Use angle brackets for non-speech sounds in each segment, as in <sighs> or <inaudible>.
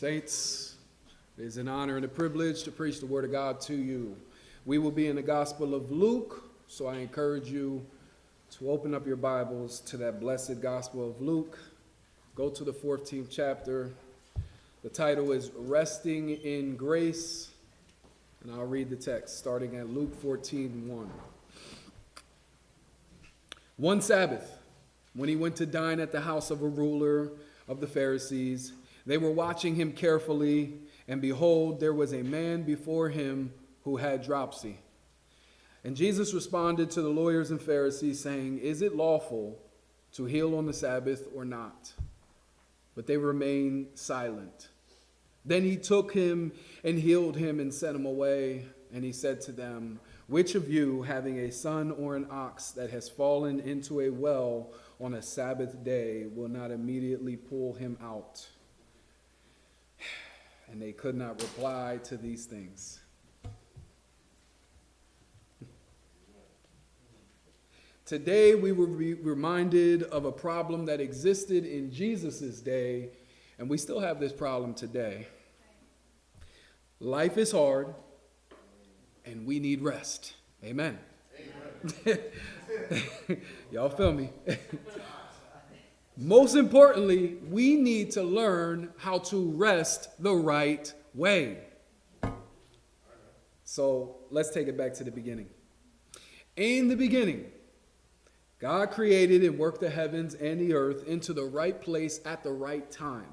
Saints, it is an honor and a privilege to preach the Word of God to you. We will be in the Gospel of Luke, so I encourage you to open up your Bibles to that blessed Gospel of Luke. Go to the 14th chapter. The title is Resting in Grace, and I'll read the text starting at Luke 14 1. One Sabbath, when he went to dine at the house of a ruler of the Pharisees, they were watching him carefully, and behold, there was a man before him who had dropsy. And Jesus responded to the lawyers and Pharisees, saying, Is it lawful to heal on the Sabbath or not? But they remained silent. Then he took him and healed him and sent him away. And he said to them, Which of you, having a son or an ox that has fallen into a well on a Sabbath day, will not immediately pull him out? And they could not reply to these things. Today, we be reminded of a problem that existed in Jesus' day, and we still have this problem today. Life is hard, and we need rest. Amen. Amen. <laughs> Y'all feel me? <laughs> Most importantly, we need to learn how to rest the right way. So let's take it back to the beginning. In the beginning, God created and worked the heavens and the earth into the right place at the right time.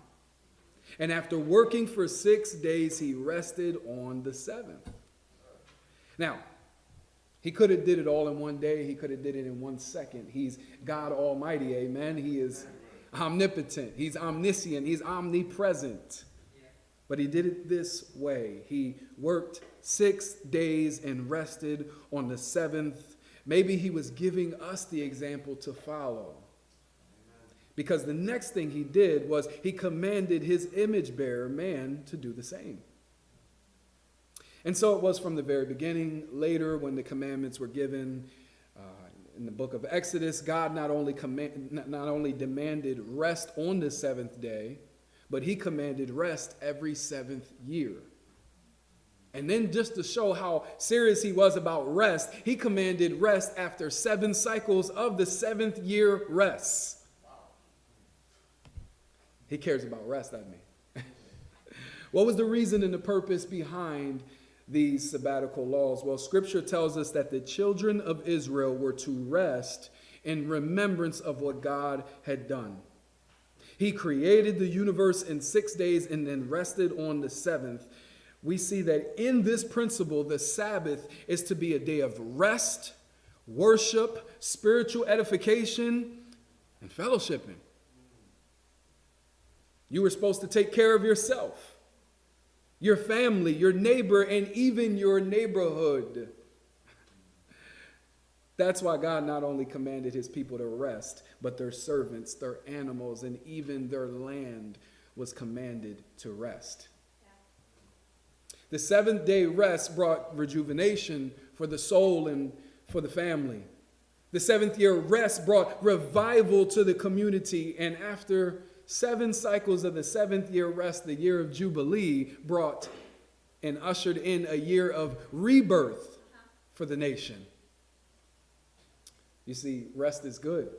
And after working for six days, he rested on the seventh. Now, he could have did it all in one day. He could have did it in one second. He's God Almighty, amen. He is omnipotent, he's omniscient, he's omnipresent. But he did it this way. He worked six days and rested on the seventh. Maybe he was giving us the example to follow. Because the next thing he did was he commanded his image bearer, man, to do the same. And so it was from the very beginning. Later, when the commandments were given, in the book of Exodus, God not only, command, not only demanded rest on the seventh day, but he commanded rest every seventh year. And then, just to show how serious he was about rest, he commanded rest after seven cycles of the seventh year rest. He cares about rest, I mean. <laughs> what was the reason and the purpose behind these sabbatical laws? Well, scripture tells us that the children of Israel were to rest in remembrance of what God had done. He created the universe in six days and then rested on the seventh. We see that in this principle, the Sabbath is to be a day of rest, worship, spiritual edification, and fellowshipping. You were supposed to take care of yourself your family, your neighbor, and even your neighborhood. That's why God not only commanded his people to rest, but their servants, their animals, and even their land was commanded to rest. The seventh day rest brought rejuvenation for the soul and for the family. The seventh year rest brought revival to the community, and after seven cycles of the seventh year rest, the year of Jubilee, brought and ushered in a year of rebirth for the nation. You see, rest is good.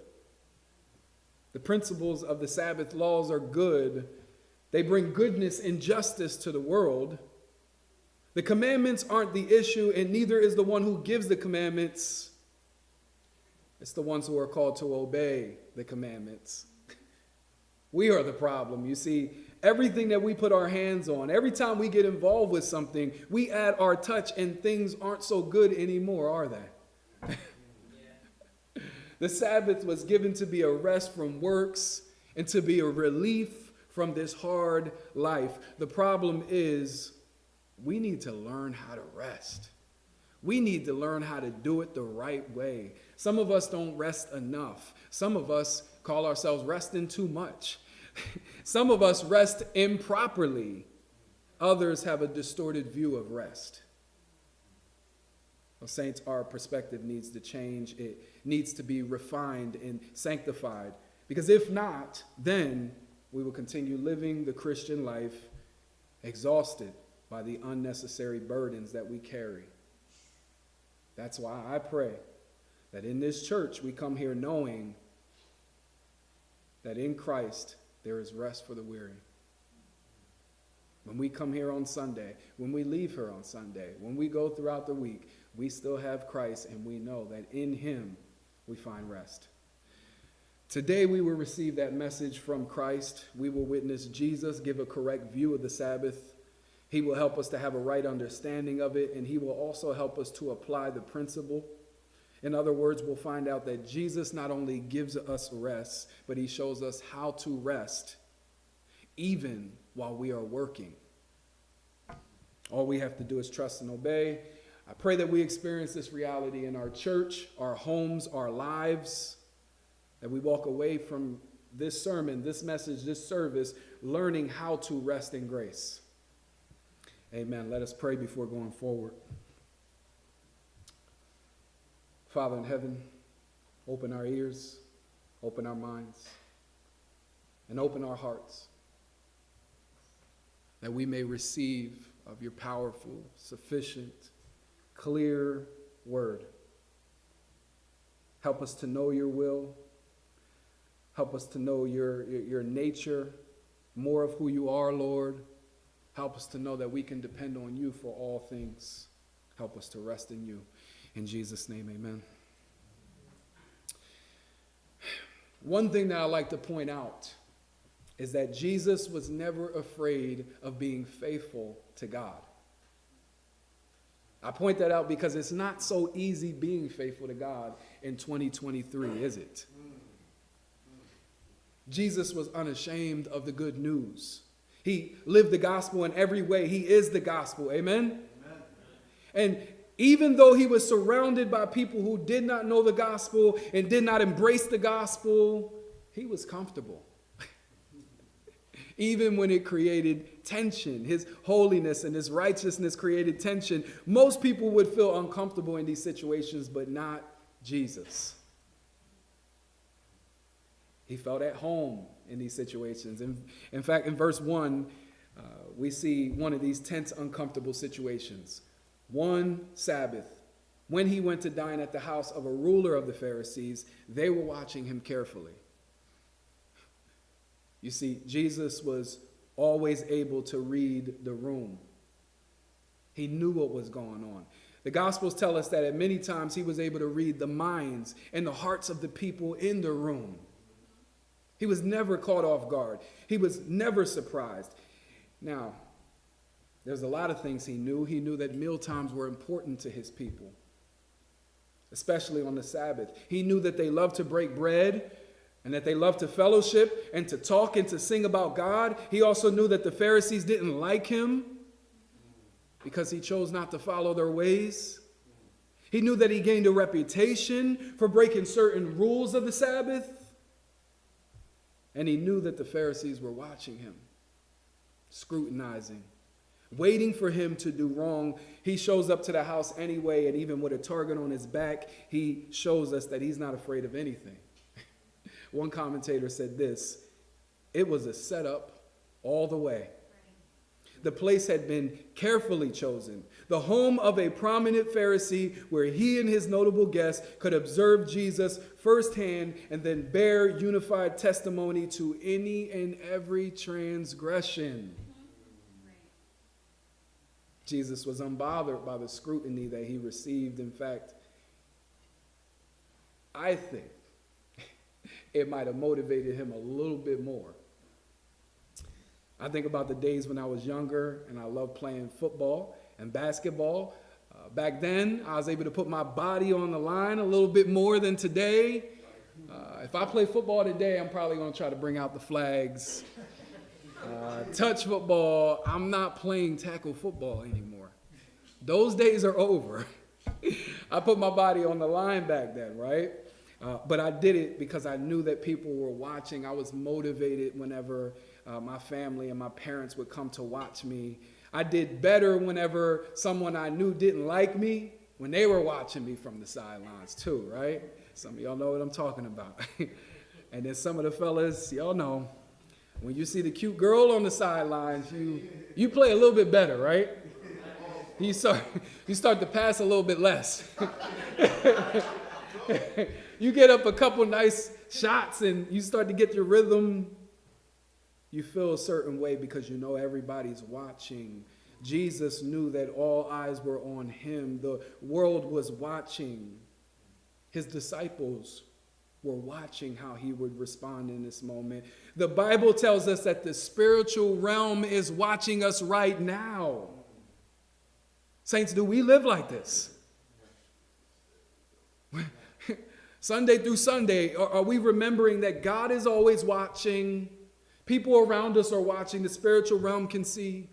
The principles of the Sabbath laws are good. They bring goodness and justice to the world. The commandments aren't the issue, and neither is the one who gives the commandments. It's the ones who are called to obey the commandments. We are the problem. You see, everything that we put our hands on, every time we get involved with something, we add our touch and things aren't so good anymore, are they? <laughs> the Sabbath was given to be a rest from works and to be a relief from this hard life. The problem is we need to learn how to rest. We need to learn how to do it the right way. Some of us don't rest enough. Some of us call ourselves resting too much. <laughs> Some of us rest improperly. Others have a distorted view of rest. Well, saints, our perspective needs to change. It needs to be refined and sanctified. Because if not, then we will continue living the Christian life exhausted by the unnecessary burdens that we carry. That's why I pray that in this church we come here knowing that in Christ there is rest for the weary. When we come here on Sunday, when we leave here on Sunday, when we go throughout the week, we still have Christ and we know that in Him we find rest. Today we will receive that message from Christ. We will witness Jesus give a correct view of the Sabbath. He will help us to have a right understanding of it, and He will also help us to apply the principle. In other words, we'll find out that Jesus not only gives us rest, but He shows us how to rest even while we are working. All we have to do is trust and obey. I pray that we experience this reality in our church, our homes, our lives, that we walk away from this sermon, this message, this service, learning how to rest in grace. Amen. Let us pray before going forward. Father in heaven, open our ears, open our minds, and open our hearts that we may receive of your powerful, sufficient, clear word. Help us to know your will. Help us to know your, your, your, nature, more of who you are, Lord. Help us to know that we can depend on you for all things. Help us to rest in you. In Jesus' name, amen. One thing that I like to point out is that Jesus was never afraid of being faithful to God. I point that out because it's not so easy being faithful to God in 2023, is it? Jesus was unashamed of the good news. He lived the gospel in every way. He is the gospel. Amen? Amen? And even though he was surrounded by people who did not know the gospel and did not embrace the gospel, he was comfortable <laughs> even when it created tension. His holiness and his righteousness created tension. Most people would feel uncomfortable in these situations, but not Jesus. He felt at home in these situations. In, in fact, in verse 1, uh, we see one of these tense, uncomfortable situations. One Sabbath, when he went to dine at the house of a ruler of the Pharisees, they were watching him carefully. You see, Jesus was always able to read the room. He knew what was going on. The Gospels tell us that at many times he was able to read the minds and the hearts of the people in the room. He was never caught off guard, he was never surprised. Now, there's a lot of things he knew. He knew that meal times were important to his people, especially on the Sabbath. He knew that they loved to break bread and that they loved to fellowship and to talk and to sing about God. He also knew that the Pharisees didn't like him because he chose not to follow their ways. He knew that he gained a reputation for breaking certain rules of the Sabbath. And he knew that the Pharisees were watching him, scrutinizing, waiting for him to do wrong. He shows up to the house anyway, and even with a target on his back, he shows us that he's not afraid of anything. <laughs> One commentator said this it was a setup all the way. The place had been carefully chosen, the home of a prominent Pharisee where he and his notable guests could observe Jesus firsthand and then bear unified testimony to any and every transgression. Jesus was unbothered by the scrutiny that he received. In fact, I think it might have motivated him a little bit more. I think about the days when I was younger and I loved playing football and basketball. Uh, back then, I was able to put my body on the line a little bit more than today. Uh, if I play football today, I'm probably going to try to bring out the flags. Uh, touch football, I'm not playing tackle football anymore. Those days are over. <laughs> I put my body on the line back then, right? Uh, but I did it because I knew that people were watching. I was motivated whenever uh, my family and my parents would come to watch me. I did better whenever someone I knew didn't like me when they were watching me from the sidelines, too, right? Some of y'all know what I'm talking about. <laughs> and then some of the fellas, y'all know. When you see the cute girl on the sidelines, you you play a little bit better, right? <laughs> You start <laughs> you start to pass a little bit less. you get up a couple nice shots and you start to get your rhythm. You feel a certain way because you know everybody's watching. Jesus knew that all eyes were on him. The world was watching. His disciples were watching how he would respond in this moment. The Bible tells us that the spiritual realm is watching us right now. Saints, do we live like this? <laughs> Sunday through Sunday, are, we remembering that God is always watching? People around us are watching, the spiritual realm can see.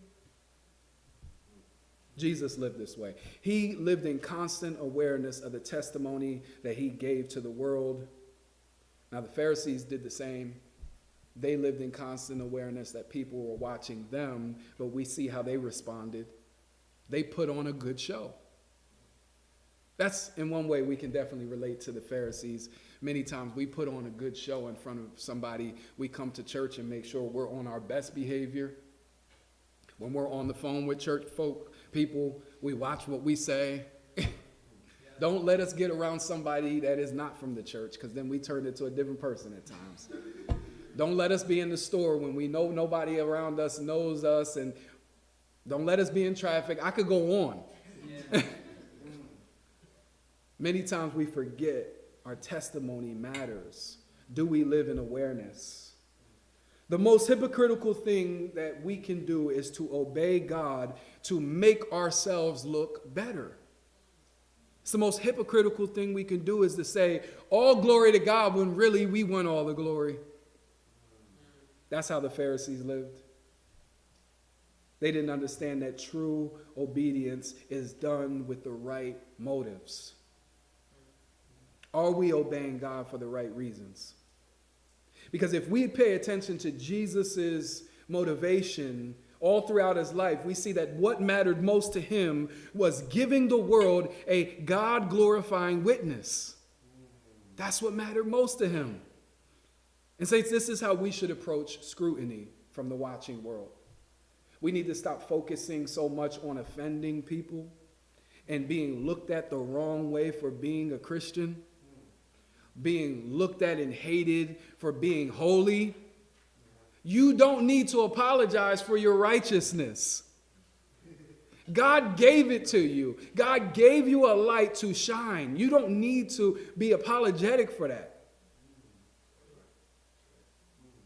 Jesus lived this way. He lived in constant awareness of the testimony that he gave to the world. Now, the Pharisees did the same. They lived in constant awareness that people were watching them, but we see how they responded. They put on a good show. That's in one way we can definitely relate to the Pharisees. Many times we put on a good show in front of somebody. We come to church and make sure we're on our best behavior. When we're on the phone with church folk, people, we watch what we say. <laughs> Don't let us get around somebody that is not from the church because then we turn into a different person at times. Don't let us be in the store when we know nobody around us knows us and don't let us be in traffic. I could go on. Yeah. <laughs> Many times we forget our testimony matters. Do we live in awareness? The most hypocritical thing that we can do is to obey God to make ourselves look better. It's the most hypocritical thing we can do is to say, all glory to God when really we want all the glory. That's how the Pharisees lived. They didn't understand that true obedience is done with the right motives. Are we obeying God for the right reasons? Because if we pay attention to Jesus' motivation all throughout his life, we see that what mattered most to him was giving the world a God glorifying witness. That's what mattered most to him. And, Saints, this is how we should approach scrutiny from the watching world. We need to stop focusing so much on offending people and being looked at the wrong way for being a Christian being looked at and hated for being holy. You don't need to apologize for your righteousness. God gave it to you. God gave you a light to shine. You don't need to be apologetic for that.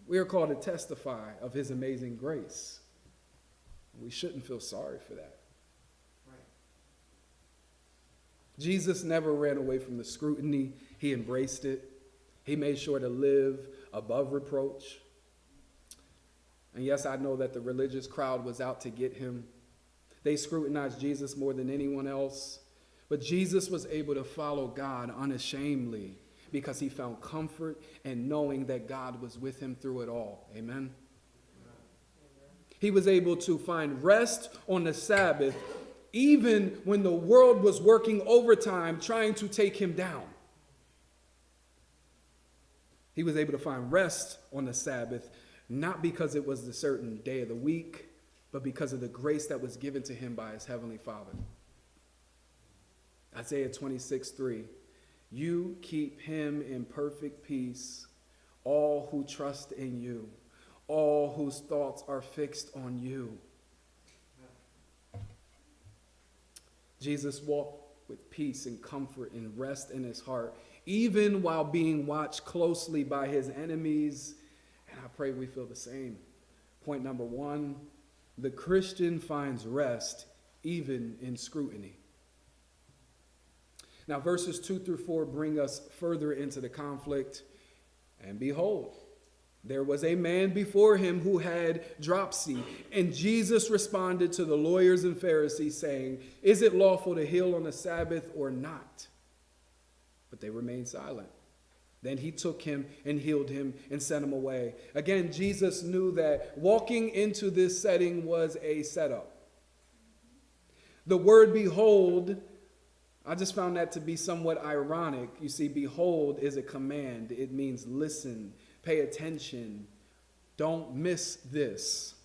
We are called to testify of his amazing grace. We shouldn't feel sorry for that. Jesus never ran away from the scrutiny he embraced it. He made sure to live above reproach. And yes, I know that the religious crowd was out to get him. They scrutinized Jesus more than anyone else. But Jesus was able to follow God unashamedly because he found comfort in knowing that God was with him through it all. Amen. He was able to find rest on the Sabbath even when the world was working overtime trying to take him down. He was able to find rest on the Sabbath, not because it was the certain day of the week, but because of the grace that was given to him by his heavenly Father. Isaiah 26, 3. You keep him in perfect peace, all who trust in you, all whose thoughts are fixed on you. Jesus walked with peace and comfort and rest in his heart even while being watched closely by his enemies. And I pray we feel the same. Point number one the Christian finds rest even in scrutiny. Now, verses 2 through 4 bring us further into the conflict. And behold, there was a man before him who had dropsy. And Jesus responded to the lawyers and Pharisees, saying, Is it lawful to heal on the Sabbath or not? But they remained silent. Then he took him and healed him and sent him away. Again, Jesus knew that walking into this setting was a setup. The word behold, I just found that to be somewhat ironic. You see, behold is a command, it means listen, pay attention, Don't miss this.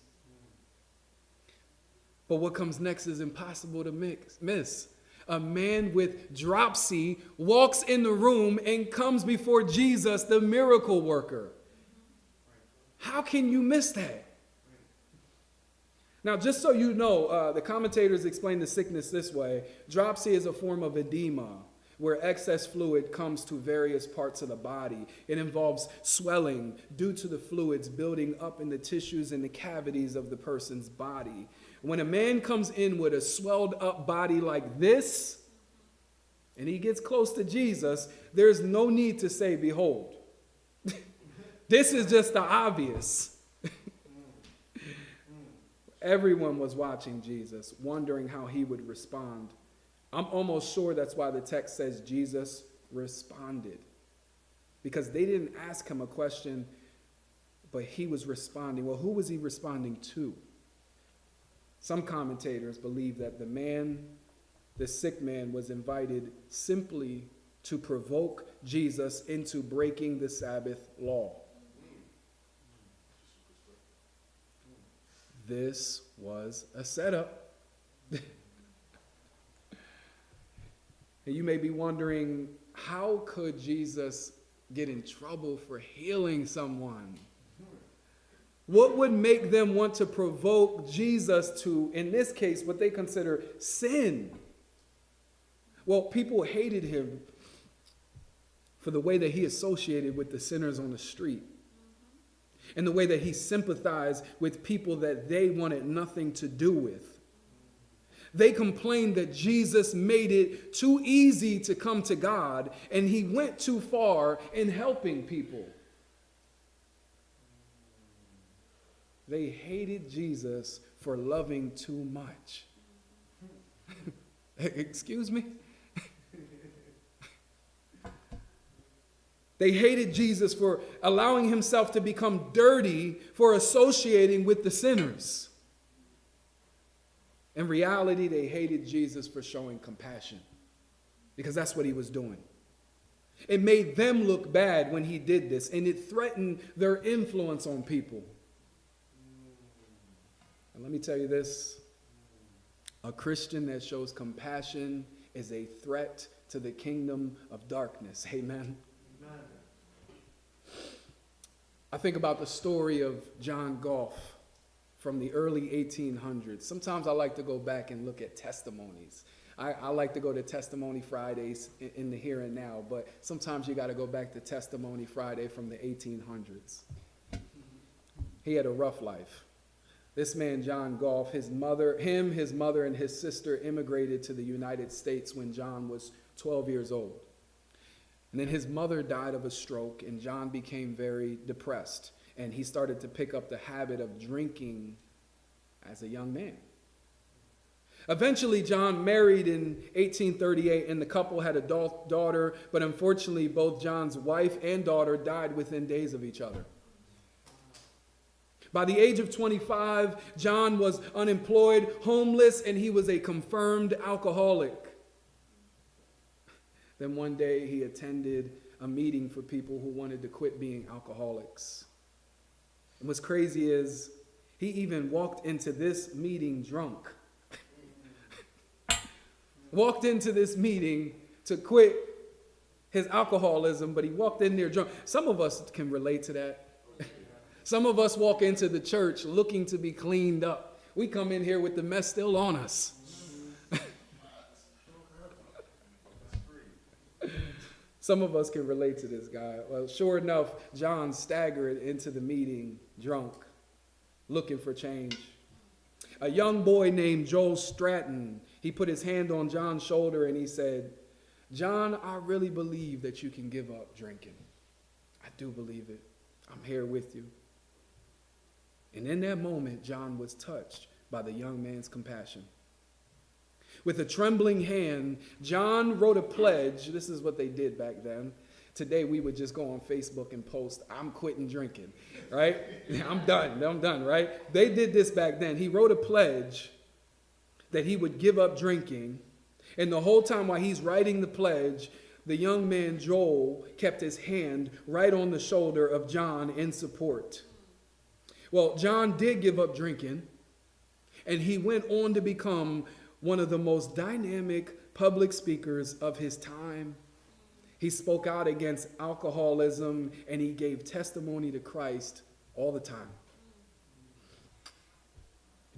But what comes next is impossible to mix, miss. A man with dropsy walks in the room and comes before Jesus, the miracle worker. How can you miss that? Now, just so you know, uh, the commentators explain the sickness this way dropsy is a form of edema where excess fluid comes to various parts of the body. It involves swelling due to the fluids building up in the tissues and the cavities of the person's body. When a man comes in with a swelled up body like this, and he gets close to Jesus, there's no need to say, Behold. <laughs> this is just the obvious. <laughs> Everyone was watching Jesus, wondering how he would respond. I'm almost sure that's why the text says Jesus responded. Because they didn't ask him a question, but he was responding. Well, who was he responding to? Some commentators believe that the man, the sick man, was invited simply to provoke Jesus into breaking the Sabbath law. This was a setup. <laughs> and you may be wondering how could Jesus get in trouble for healing someone? What would make them want to provoke Jesus to, in this case, what they consider sin? Well, people hated him for the way that he associated with the sinners on the street and the way that he sympathized with people that they wanted nothing to do with. They complained that Jesus made it too easy to come to God and he went too far in helping people. They hated Jesus for loving too much. <laughs> Excuse me? They hated Jesus for allowing himself to become dirty for associating with the sinners. In reality, they hated Jesus for showing compassion because that's what he was doing. It made them look bad when he did this, and it threatened their influence on people. And let me tell you this a Christian that shows compassion is a threat to the kingdom of darkness. <laughs> Amen. I think about the story of John Gough from the early 1800s. Sometimes I like to go back and look at testimonies. I, I like to go to Testimony Fridays in, in the here and now, but sometimes you got to go back to Testimony Friday from the 1800s. He had a rough life. This man, John Gough, his mother, him, his mother, and his sister immigrated to the United States when John was 12 years old. And then his mother died of a stroke, and John became very depressed. And he started to pick up the habit of drinking as a young man. Eventually, John married in 1838, and the couple had a daughter, but unfortunately, both John's wife and daughter died within days of each other. By the age of 25, John was unemployed, homeless, and he was a confirmed alcoholic. Then one day he attended a meeting for people who wanted to quit being alcoholics. And what's crazy is he even walked into this meeting drunk. <laughs> walked into this meeting to quit his alcoholism, but he walked in there drunk. Some of us can relate to that. Some of us walk into the church looking to be cleaned up. We come in here with the mess still on us. <laughs> Some of us can relate to this guy. Well, sure enough, John staggered into the meeting drunk, looking for change. A young boy named Joel Stratton, he put his hand on John's shoulder and he said, John, I really believe that you can give up drinking. I do believe it. I'm here with you. And in that moment, John was touched by the young man's compassion. With a trembling hand, John wrote a pledge. This is what they did back then. Today, we would just go on Facebook and post, I'm quitting drinking, right? <laughs> I'm done. I'm done, right? They did this back then. He wrote a pledge that he would give up drinking. And the whole time while he's writing the pledge, the young man Joel kept his hand right on the shoulder of John in support. Well, John did give up drinking, and he went on to become one of the most dynamic public speakers of his time. He spoke out against alcoholism and he gave testimony to Christ all the time.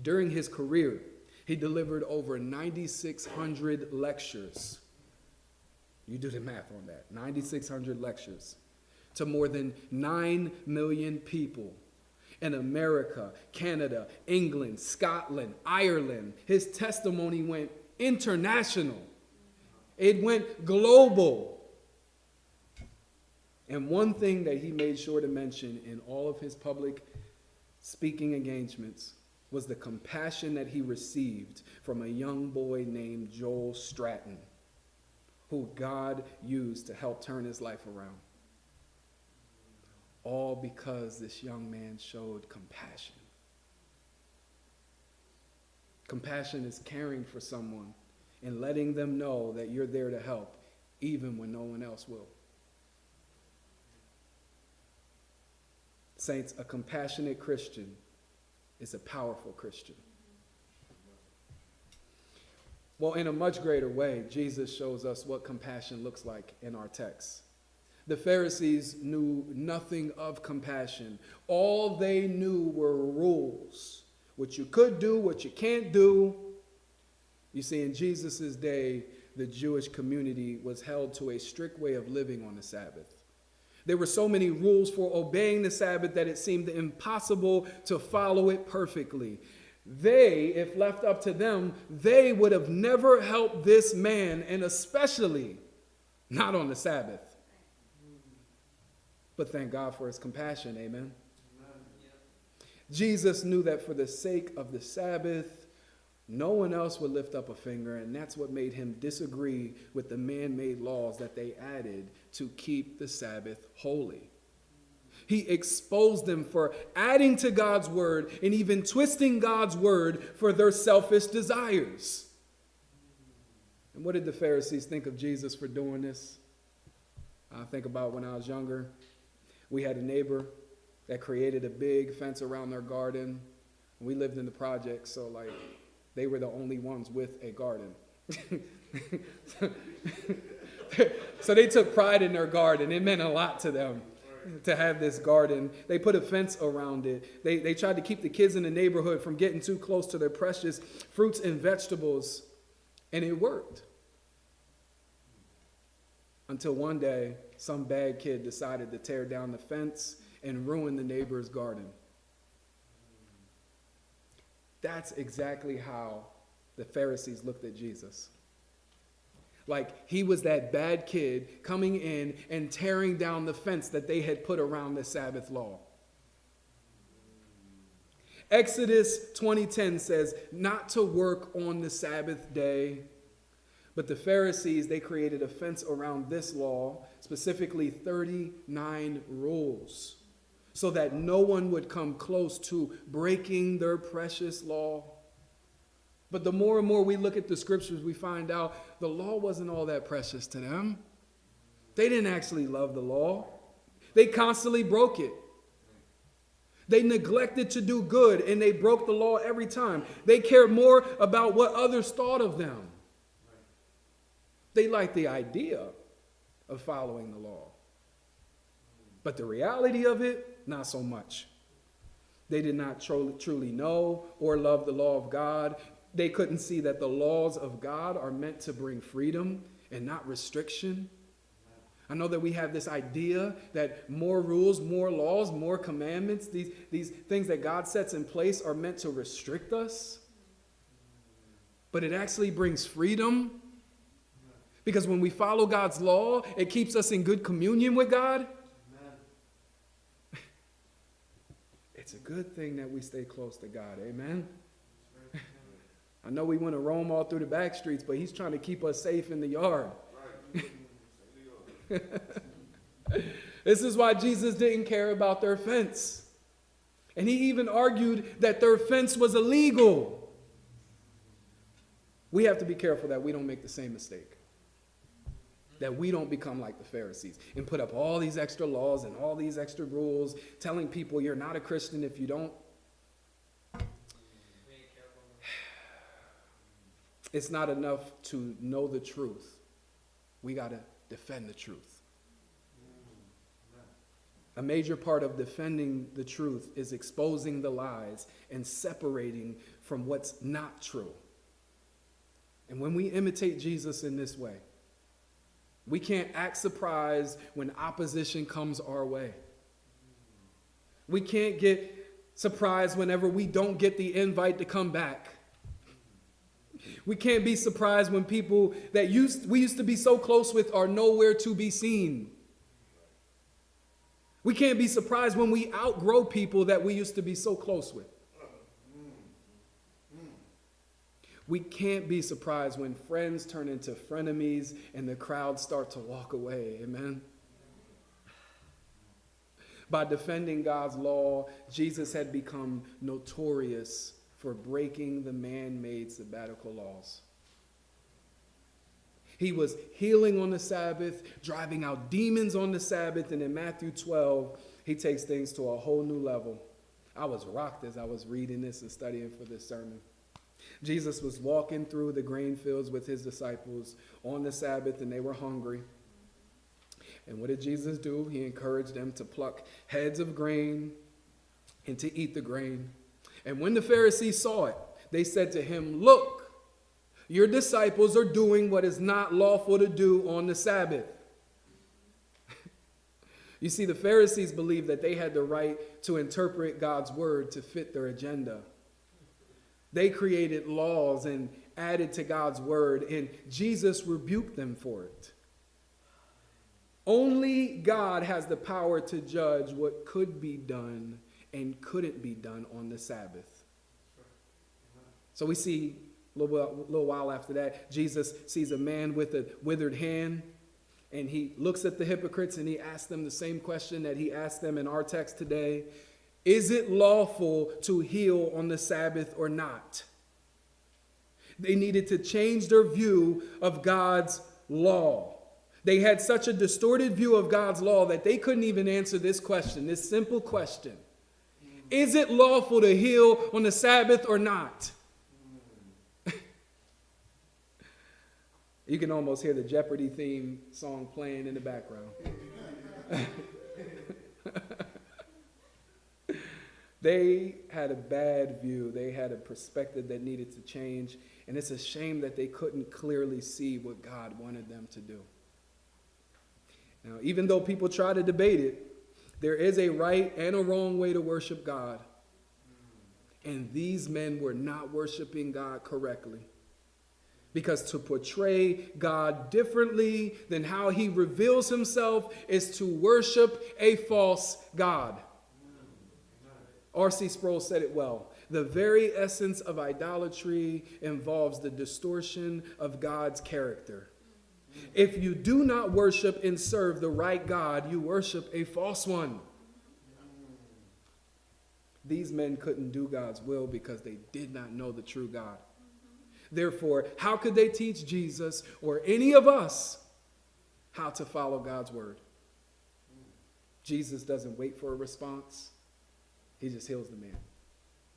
During his career, he delivered over 9,600 lectures. You do the math on that 9,600 lectures to more than 9 million people in America, Canada, England, Scotland, Ireland. His testimony went international, it went global. And one thing that he made sure to mention in all of his public speaking engagements was the compassion that he received from a young boy named Joel Stratton, who God used to help turn his life around. All because this young man showed compassion. Compassion is caring for someone and letting them know that you're there to help, even when no one else will. Saints, a compassionate Christian is a powerful Christian. Well, in a much greater way, Jesus shows us what compassion looks like in our text. The Pharisees knew nothing of compassion. All they knew were rules what you could do, what you can't do. You see, in Jesus' day, the Jewish community was held to a strict way of living on the Sabbath. There were so many rules for obeying the Sabbath that it seemed impossible to follow it perfectly. They, if left up to them, they would have never helped this man, and especially not on the Sabbath. But thank God for his compassion, amen. Jesus knew that for the sake of the Sabbath, no one else would lift up a finger, and that's what made him disagree with the man made laws that they added to keep the Sabbath holy. He exposed them for adding to God's word and even twisting God's word for their selfish desires. And what did the Pharisees think of Jesus for doing this? I think about when I was younger. We had a neighbor that created a big fence around their garden. We lived in the project, so like they were the only ones with a garden. <laughs> so they took pride in their garden. It meant a lot to them to have this garden. They put a fence around it. They, they tried to keep the kids in the neighborhood from getting too close to their precious fruits and vegetables, and it worked. Until one day, some bad kid decided to tear down the fence and ruin the neighbor's garden. That's exactly how the Pharisees looked at Jesus. Like he was that bad kid coming in and tearing down the fence that they had put around the Sabbath law. Exodus 20:10 says not to work on the Sabbath day. But the Pharisees, they created a fence around this law, specifically 39 rules, so that no one would come close to breaking their precious law. But the more and more we look at the scriptures, we find out the law wasn't all that precious to them. They didn't actually love the law, they constantly broke it. They neglected to do good and they broke the law every time. They cared more about what others thought of them. They liked the idea of following the law. But the reality of it, not so much. They did not truly, truly know or love the law of God. They couldn't see that the laws of God are meant to bring freedom and not restriction. I know that we have this idea that more rules, more laws, more commandments, these, these things that God sets in place are meant to restrict us. But it actually brings freedom. Because when we follow God's law, it keeps us in good communion with God. <laughs> It's a good thing that we stay close to God. Amen. <laughs> I know we want to roam all through the back streets, but he's trying to keep us safe in the yard. <laughs> this is why Jesus didn't care about their fence. And he even argued that their fence was illegal. We have to be careful that we don't make the same mistake that we don't become like the Pharisees and put up all these extra laws and all these extra rules, telling people you're not a Christian if you don't. <sighs> It's not enough to know the truth. We got to defend the truth. A major part of defending the truth is exposing the lies and separating from what's not true. And when we imitate Jesus in this way, we can't act surprised when opposition comes our way. We can't get surprised whenever we don't get the invite to come back. We can't be surprised when people that used, we used to be so close with are nowhere to be seen. We can't be surprised when we outgrow people that we used to be so close with. We can't be surprised when friends turn into frenemies and the crowd start to walk away. Amen. By defending God's law, Jesus had become notorious for breaking the man made sabbatical laws. He was healing on the Sabbath, driving out demons on the Sabbath, and in Matthew 12, he takes things to a whole new level. I was rocked as I was reading this and studying for this sermon. Jesus was walking through the grain fields with his disciples on the Sabbath, and they were hungry. And what did Jesus do? He encouraged them to pluck heads of grain and to eat the grain. And when the Pharisees saw it, they said to him, Look, your disciples are doing what is not lawful to do on the Sabbath. <laughs> you see, the Pharisees believed that they had the right to interpret God's word to fit their agenda. They created laws and added to God's word, and Jesus rebuked them for it. Only God has the power to judge what could be done and couldn't be done on the Sabbath. So we see a little, little while after that, Jesus sees a man with a withered hand, and he looks at the hypocrites and he asks them the same question that he asked them in our text today Is it lawful to heal on the Sabbath or not? They needed to change their view of God's law. They had such a distorted view of God's law that they couldn't even answer this question, this simple question Is it lawful to heal on the Sabbath or not? <laughs> you can almost hear the Jeopardy theme song playing in the background. <laughs> they had a bad view, they had a perspective that needed to change, and it's a shame that they couldn't clearly see what God wanted them to do. Now, even though people try to debate it, there is a right and a wrong way to worship God. And these men were not worshiping God correctly. Because to portray God differently than how he reveals himself is to worship a false God. R.C. Sproul said it well. The very essence of idolatry involves the distortion of God's character. If you do not worship and serve the right God, you worship a false one. These men couldn't do God's will because they did not know the true God. Therefore, how could they teach Jesus or any of us how to follow God's word? Jesus doesn't wait for a response, he just heals the man.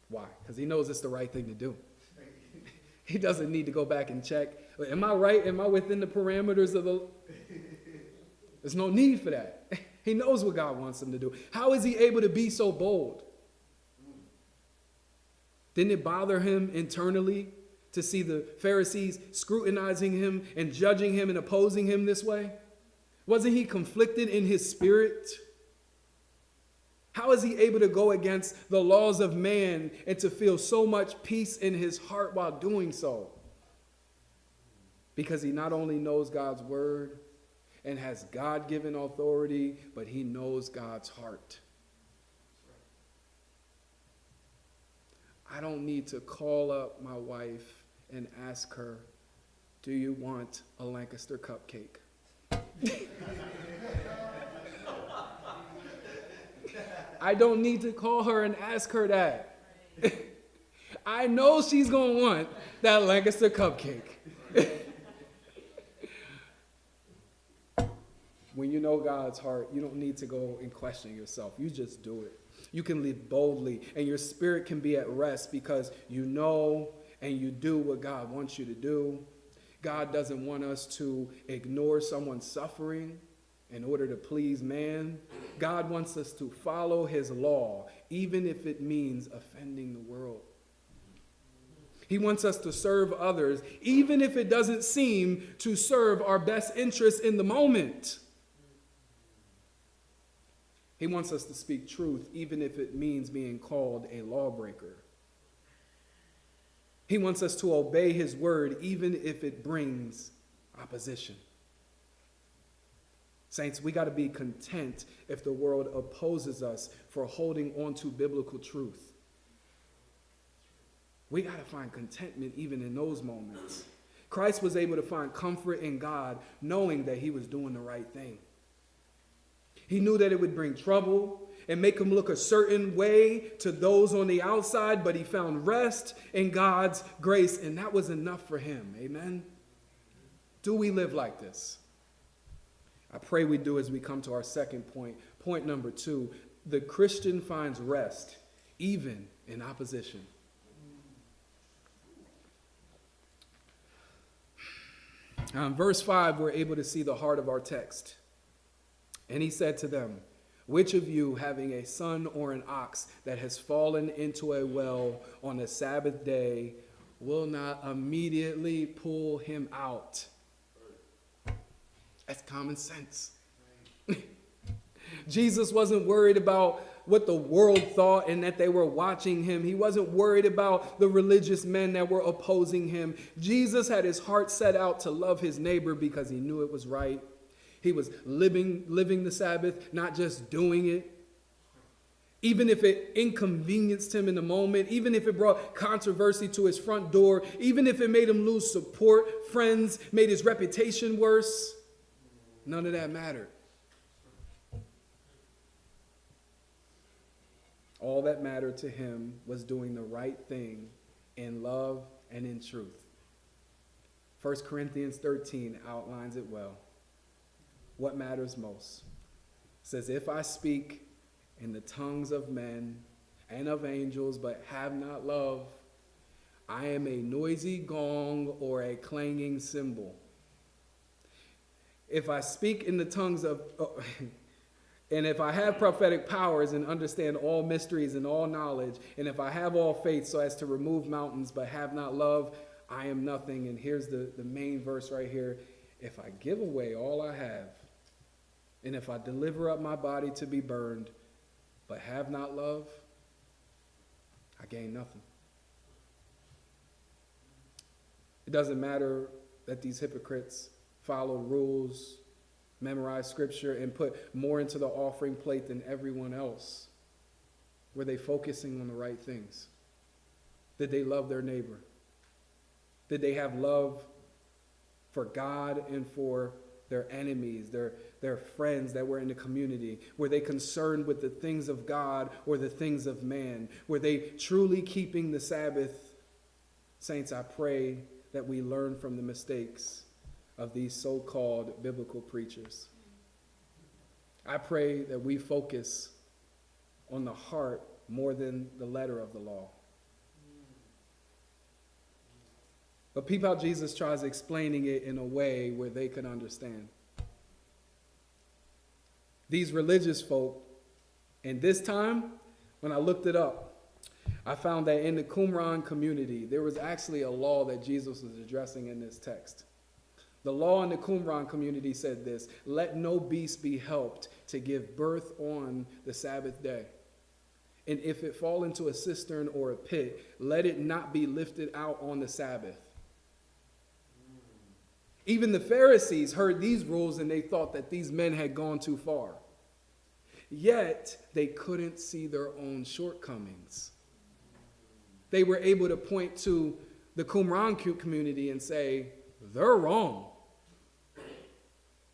Why? Because he knows it's the right thing to do. <laughs> he doesn't need to go back and check. Am I right? Am I within the parameters of the. <laughs> There's no need for that. <laughs> He knows what God wants him to do. How is he able to be so bold? Didn't it bother him internally to see the Pharisees scrutinizing him and judging him and opposing him this way? Wasn't he conflicted in his spirit? How is he able to go against the laws of man and to feel so much peace in his heart while doing so? Because he not only knows God's word and has God given authority, but he knows God's heart. I don't need to call up my wife and ask her, Do you want a Lancaster cupcake? <laughs> I don't need to call her and ask her that. <laughs> I know she's going to want that Lancaster cupcake. <laughs> when you know God's heart, you don't need to go and question yourself. You just do it. You can live boldly, and your spirit can be at rest because you know and you do what God wants you to do. God doesn't want us to ignore someone's suffering in order to please man. God wants us to follow his law, even if it means offending the world. He wants us to serve others, even if it doesn't seem to serve our best interests in the moment. He wants us to speak truth, even if it means being called a lawbreaker. He wants us to obey his word, even if it brings opposition. Saints, we got to be content if the world opposes us for holding on to biblical truth. We got to find contentment even in those moments. Christ was able to find comfort in God knowing that he was doing the right thing. He knew that it would bring trouble and make him look a certain way to those on the outside, but he found rest in God's grace, and that was enough for him. Amen. Do we live like this? I pray we do as we come to our second point. Point number two the Christian finds rest even in opposition. Now, in verse 5, we're able to see the heart of our text. And he said to them, Which of you, having a son or an ox that has fallen into a well on the Sabbath day, will not immediately pull him out? That's common sense. <laughs> Jesus wasn't worried about what the world thought and that they were watching him. He wasn't worried about the religious men that were opposing him. Jesus had his heart set out to love his neighbor because he knew it was right. He was living, living the Sabbath, not just doing it. Even if it inconvenienced him in the moment, even if it brought controversy to his front door, even if it made him lose support, friends, made his reputation worse, none of that mattered. All that mattered to him was doing the right thing in love and in truth. 1 Corinthians 13 outlines it well what matters most. It says, If I speak in the tongues of men and of angels, but have not love, I am a noisy gong or a clanging cymbal. If I speak in the tongues of, oh, <laughs> and if I have prophetic powers and understand all mysteries and all knowledge, and if I have all faith so as to remove mountains but have not love, I am nothing. And here's the, the main verse right here. If I give away all I have, and if I deliver up my body to be burned, but have not love, I gain nothing. It doesn't matter that these hypocrites follow rules, memorize scripture, and put more into the offering plate than everyone else. Were they focusing on the right things? Did they love their neighbor? Did they have love for God and for their enemies, their, their friends that were in the community? Were they concerned with the things of God or the things of man? Were they truly keeping the Sabbath? Saints, I pray that we learn from the mistakes of these so called biblical preachers. I pray that we focus on the heart more than the letter of the law. But peep Jesus tries explaining it in a way where they can understand. These religious folk, and this time, when I looked it up, I found that in the Qumran community, there was actually a law that Jesus was addressing in this text. The law in the Qumran community said this Let no beast be helped to give birth on the Sabbath day. And if it fall into a cistern or a pit, let it not be lifted out on the Sabbath. Even the Pharisees heard these rules and they thought that these men had gone too far. Yet they couldn't see their own shortcomings. They were able to point to the Qumran community and say, they're wrong.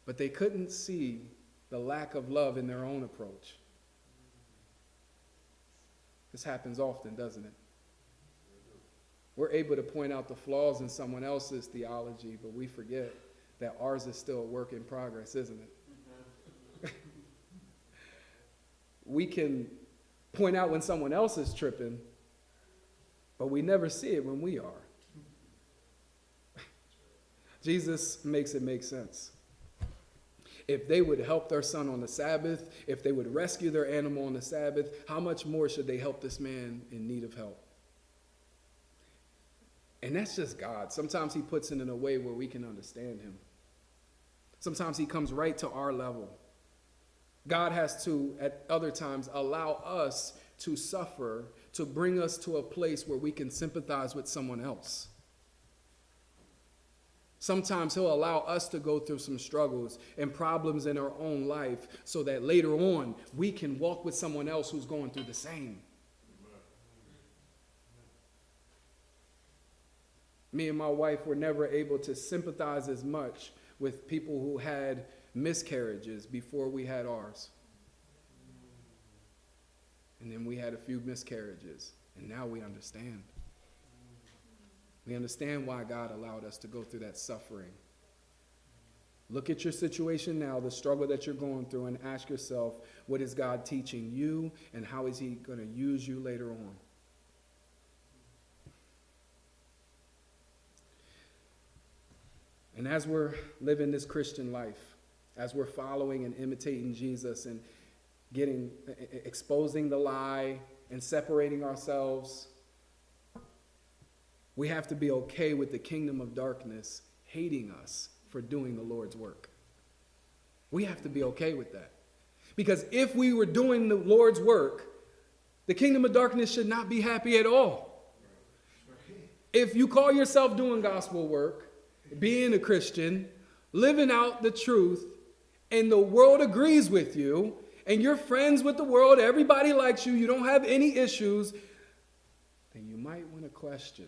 But they couldn't see the lack of love in their own approach. This happens often, doesn't it? We're able to point out the flaws in someone else's theology, but we forget that ours is still a work in progress, isn't it? <laughs> we can point out when someone else is tripping, but we never see it when we are. <laughs> Jesus makes it make sense. If they would help their son on the Sabbath, if they would rescue their animal on the Sabbath, how much more should they help this man in need of help? And that's just God. Sometimes He puts it in a way where we can understand Him. Sometimes He comes right to our level. God has to, at other times, allow us to suffer to bring us to a place where we can sympathize with someone else. Sometimes He'll allow us to go through some struggles and problems in our own life so that later on we can walk with someone else who's going through the same. Me and my wife were never able to sympathize as much with people who had miscarriages before we had ours. And then we had a few miscarriages, and now we understand. We understand why God allowed us to go through that suffering. Look at your situation now, the struggle that you're going through, and ask yourself, what is God teaching you, and how is He going to use you later on? And as we're living this Christian life, as we're following and imitating Jesus and getting exposing the lie and separating ourselves we have to be okay with the kingdom of darkness hating us for doing the Lord's work. We have to be okay with that. Because if we were doing the Lord's work, the kingdom of darkness should not be happy at all. If you call yourself doing gospel work, being a Christian, living out the truth, and the world agrees with you, and you're friends with the world, everybody likes you, you don't have any issues, then you might want to question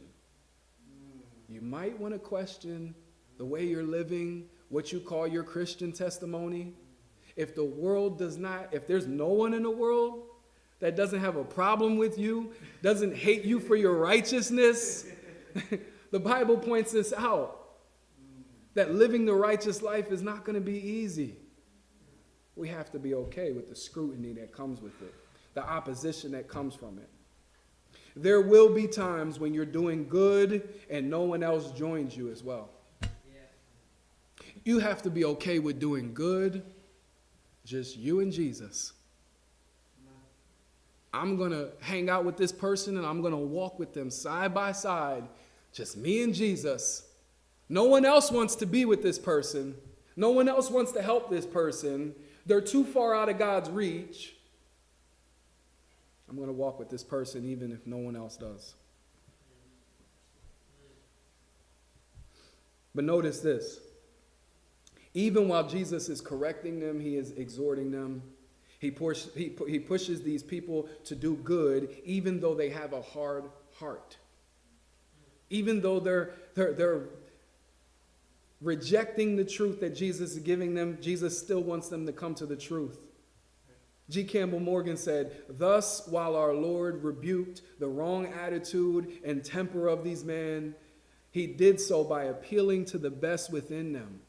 you might want to question the way you're living, what you call your Christian testimony. If the world does not, if there's no one in the world that doesn't have a problem with you, doesn't hate you for your righteousness, <laughs> the Bible points this out that living the righteous life is not going to be easy. We have to be okay with the scrutiny that comes with it, the opposition that comes from it. There will be times when you're doing good and no one else joins you as well. You have to be okay with doing good, just you and Jesus. I'm going to hang out with this person and I'm going to walk with them side by side, just me and Jesus. No one else wants to be with this person. No one else wants to help this person. They're too far out of God's reach. I'm going to walk with this person even if no one else does. But notice this. Even while Jesus is correcting them, he is exhorting them. He, push, he, he pushes these people to do good, even though they have a hard heart. Even though they're, they're, they're rejecting the truth that Jesus is giving them, Jesus still wants them to come to the truth. G. Campbell Morgan said, Thus, while our Lord rebuked the wrong attitude and temper of these men, he did so by appealing to the best within them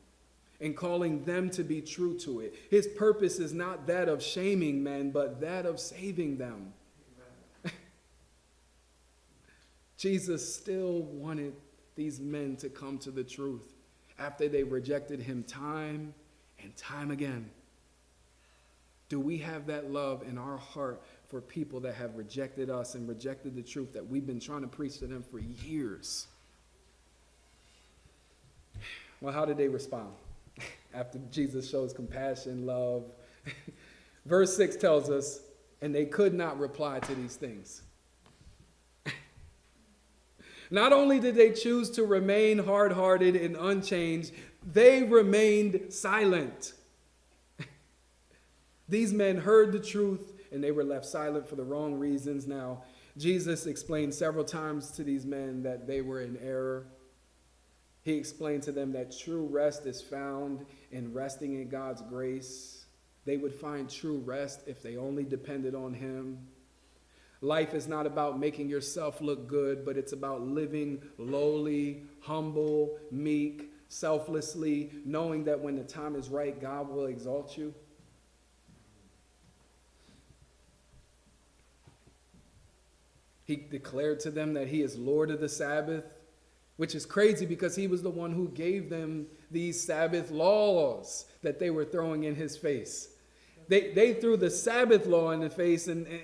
and calling them to be true to it. His purpose is not that of shaming men, but that of saving them. <laughs> Jesus still wanted these men to come to the truth after they rejected him time and time again. Do we have that love in our heart for people that have rejected us and rejected the truth that we've been trying to preach to them for years? Well, how did they respond <laughs> after Jesus shows compassion, love? <laughs> Verse 6 tells us, and they could not reply to these things. <laughs> Not only did they choose to remain hard hearted and unchanged, they remained silent. These men heard the truth and they were left silent for the wrong reasons. Now, Jesus explained several times to these men that they were in error. He explained to them that true rest is found in resting in God's grace. They would find true rest if they only depended on Him. Life is not about making yourself look good, but it's about living lowly, humble, meek, selflessly, knowing that when the time is right, God will exalt you. He declared to them that he is Lord of the Sabbath. which is crazy because he was the one who gave them these Sabbath laws that they were throwing in his face. They, they threw the Sabbath law in the face, and, and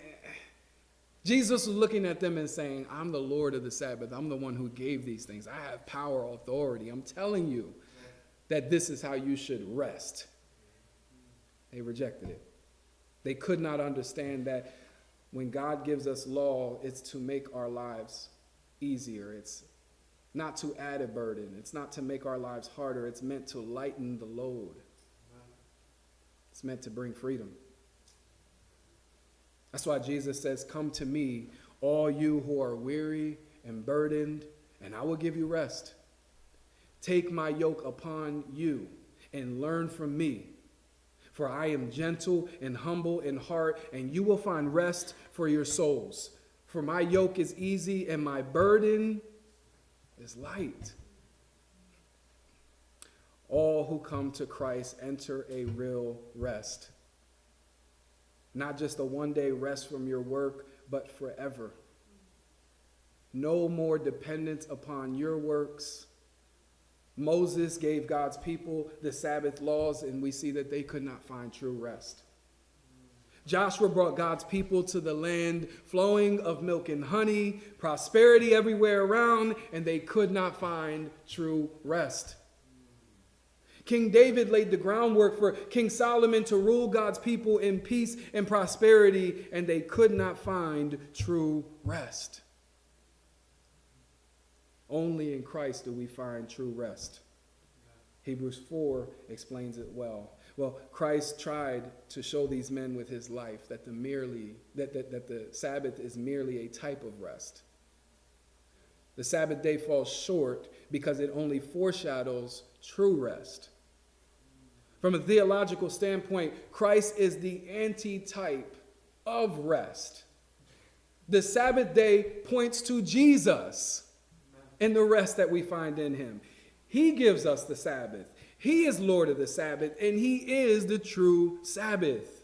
Jesus was looking at them and saying, I'm the Lord of the Sabbath. I'm the one who gave these things. I have power, authority. I'm telling you that this is how you should rest. They rejected it. They could not understand that when God gives us law, it's to make our lives easier. It's not to add a burden. It's not to make our lives harder. It's meant to lighten the load. It's meant to bring freedom. That's why Jesus says, Come to me, all you who are weary and burdened, and I will give you rest. Take my yoke upon you and learn from me. For I am gentle and humble in heart, and you will find rest for your souls. For my yoke is easy and my burden is light. All who come to Christ enter a real rest. Not just a one day rest from your work, but forever. No more dependence upon your works. Moses gave God's people the Sabbath laws, and we see that they could not find true rest. Joshua brought God's people to the land flowing of milk and honey, prosperity everywhere around, and they could not find true rest. King David laid the groundwork for King Solomon to rule God's people in peace and prosperity, and they could not find true rest. Only in Christ do we find true rest. Hebrews 4 explains it well. Well, Christ tried to show these men with his life that the merely that, that, that the Sabbath is merely a type of rest. The Sabbath day falls short because it only foreshadows true rest. From a theological standpoint, Christ is the antitype of rest. The Sabbath day points to Jesus and the rest that we find in him. He gives us the Sabbath. He is Lord of the Sabbath, and He is the true Sabbath.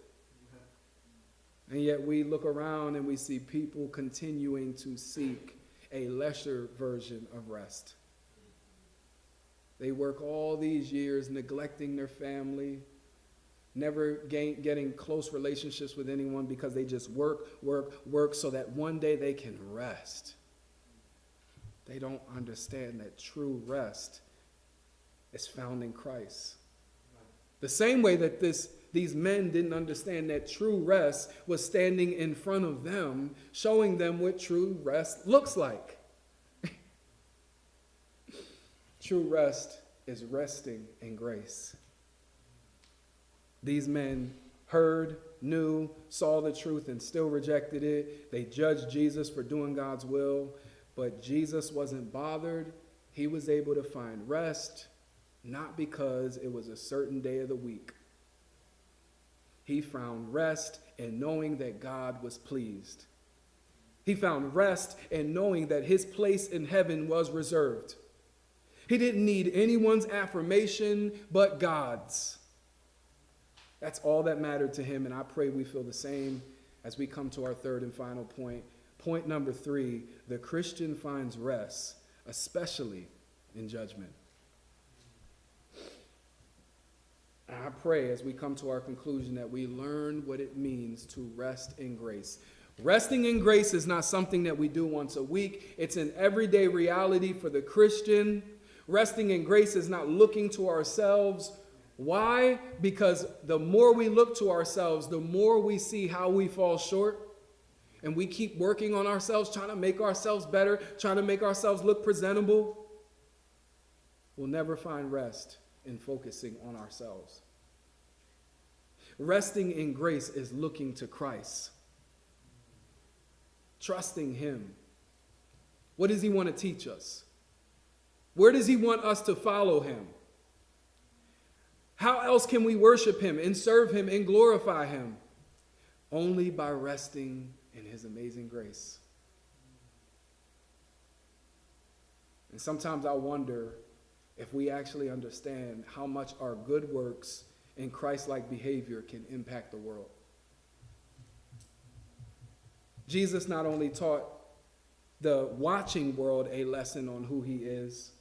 And yet we look around and we see people continuing to seek a lesser version of rest. They work all these years neglecting their family, never gain, getting close relationships with anyone because they just work, work, work so that one day they can rest. They don't understand that true rest is found in Christ. The same way that this, these men didn't understand that true rest was standing in front of them, showing them what true rest looks like. <laughs> True rest is resting in grace. These men heard, knew, saw the truth, and still rejected it. They judged Jesus for doing God's will, but Jesus wasn't bothered. He was able to find rest, not because it was a certain day of the week. He found rest in knowing that God was pleased. He found rest in knowing that his place in heaven was reserved. He didn't need anyone's affirmation but God's. That's all that mattered to him, and I pray we feel the same as we come to our third and final point. Point number three the Christian finds rest, especially in judgment. I pray as we come to our conclusion that we learn what it means to rest in grace. Resting in grace is not something that we do once a week, it's an everyday reality for the Christian. Resting in grace is not looking to ourselves. Why? Because the more we look to ourselves, the more we see how we fall short. And we keep working on ourselves, trying to make ourselves better, trying to make ourselves look presentable. We'll never find rest in focusing on ourselves. Resting in grace is looking to Christ, trusting Him. What does He want to teach us? Where does he want us to follow him? How else can we worship him and serve him and glorify him? Only by resting in his amazing grace. And sometimes I wonder if we actually understand how much our good works and Christ like behavior can impact the world. Jesus not only taught the watching world a lesson on who he is.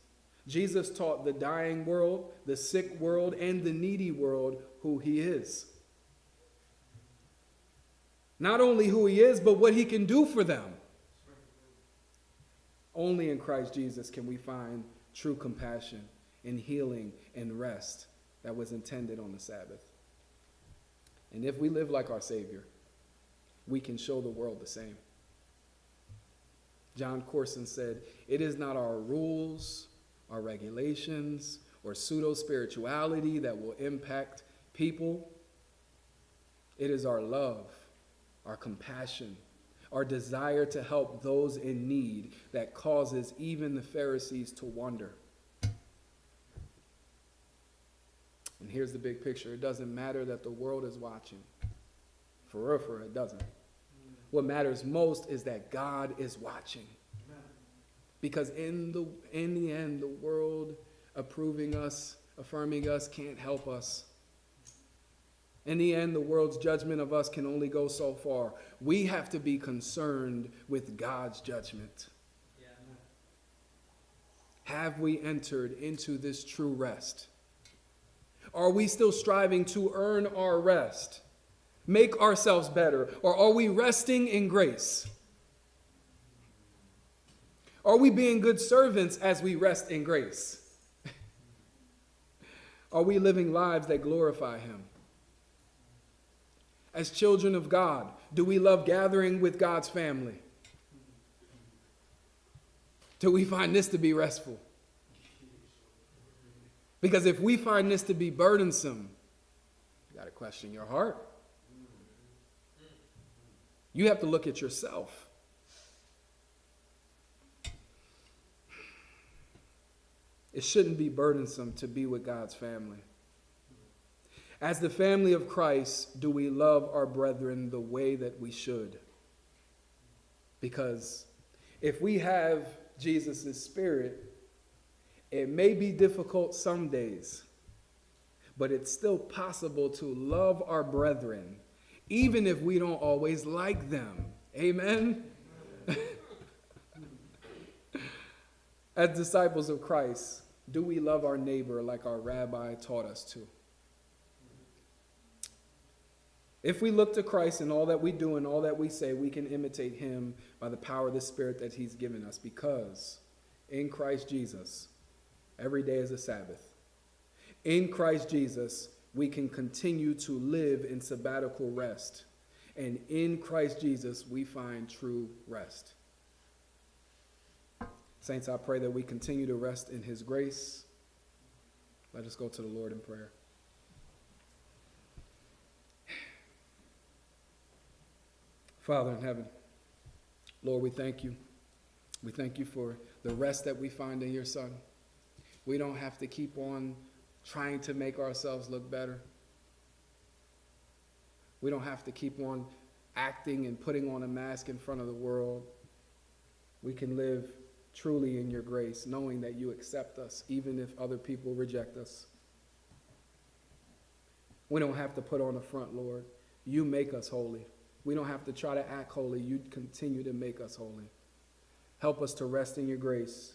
Jesus taught the dying world, the sick world, and the needy world who he is. Not only who he is, but what he can do for them. Only in Christ Jesus can we find true compassion and healing and rest that was intended on the Sabbath. And if we live like our Savior, we can show the world the same. Jon Courson said, It is not our rules, our regulations, or pseudo spirituality that will impact people. It is our love, our compassion, our desire to help those in need that causes even the Pharisees to wonder. And here's the big picture it doesn't matter that the world is watching. For real, for it doesn't. What matters most is that God is watching. Because in the, in the end, the world approving us, affirming us, can't help us. In the end, the world's judgment of us can only go so far. We have to be concerned with God's judgment. Yeah. Have we entered into this true rest? Are we still striving to earn our rest, make ourselves better, or are we resting in grace? Are we being good servants as we rest in grace? <laughs> Are we living lives that glorify Him? As children of God, do we love gathering with God's family? Do we find this to be restful? Because if we find this to be burdensome, you got to question your heart. You have to look at yourself. It shouldn't be burdensome to be with God's family. As the family of Christ, do we love our brethren the way that we should? Because if we have Jesus' spirit, it may be difficult some days, but it's still possible to love our brethren, even if we don't always like them. Amen? <laughs> As disciples of Christ, do we love our neighbor like our rabbi taught us to? If we look to Christ in all that we do and all that we say, we can imitate him by the power of the Spirit that he's given us because in Christ Jesus, every day is a Sabbath. In Christ Jesus, we can continue to live in sabbatical rest. And in Christ Jesus, we find true rest. Saints, I pray that we continue to rest in his grace. Let us go to the Lord in prayer. Father in heaven, Lord, we thank you. We thank you for the rest that we find in your Son. We don't have to keep on trying to make ourselves look better. We don't have to keep on acting and putting on a mask in front of the world. We can live truly in your grace, knowing that you accept us, even if other people reject us. We don't have to put on a front, Lord. You make us holy. We don't have to try to act holy. You continue to make us holy. Help us to rest in your grace.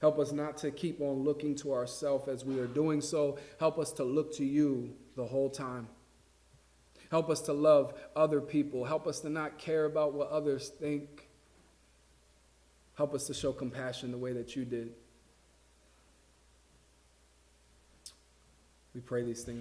Help us not to keep on looking to ourselves as we are doing so. Help us to look to you the whole time. Help us to love other people. Help us to not care about what others think. Help us to show compassion the way that you did. We pray these things.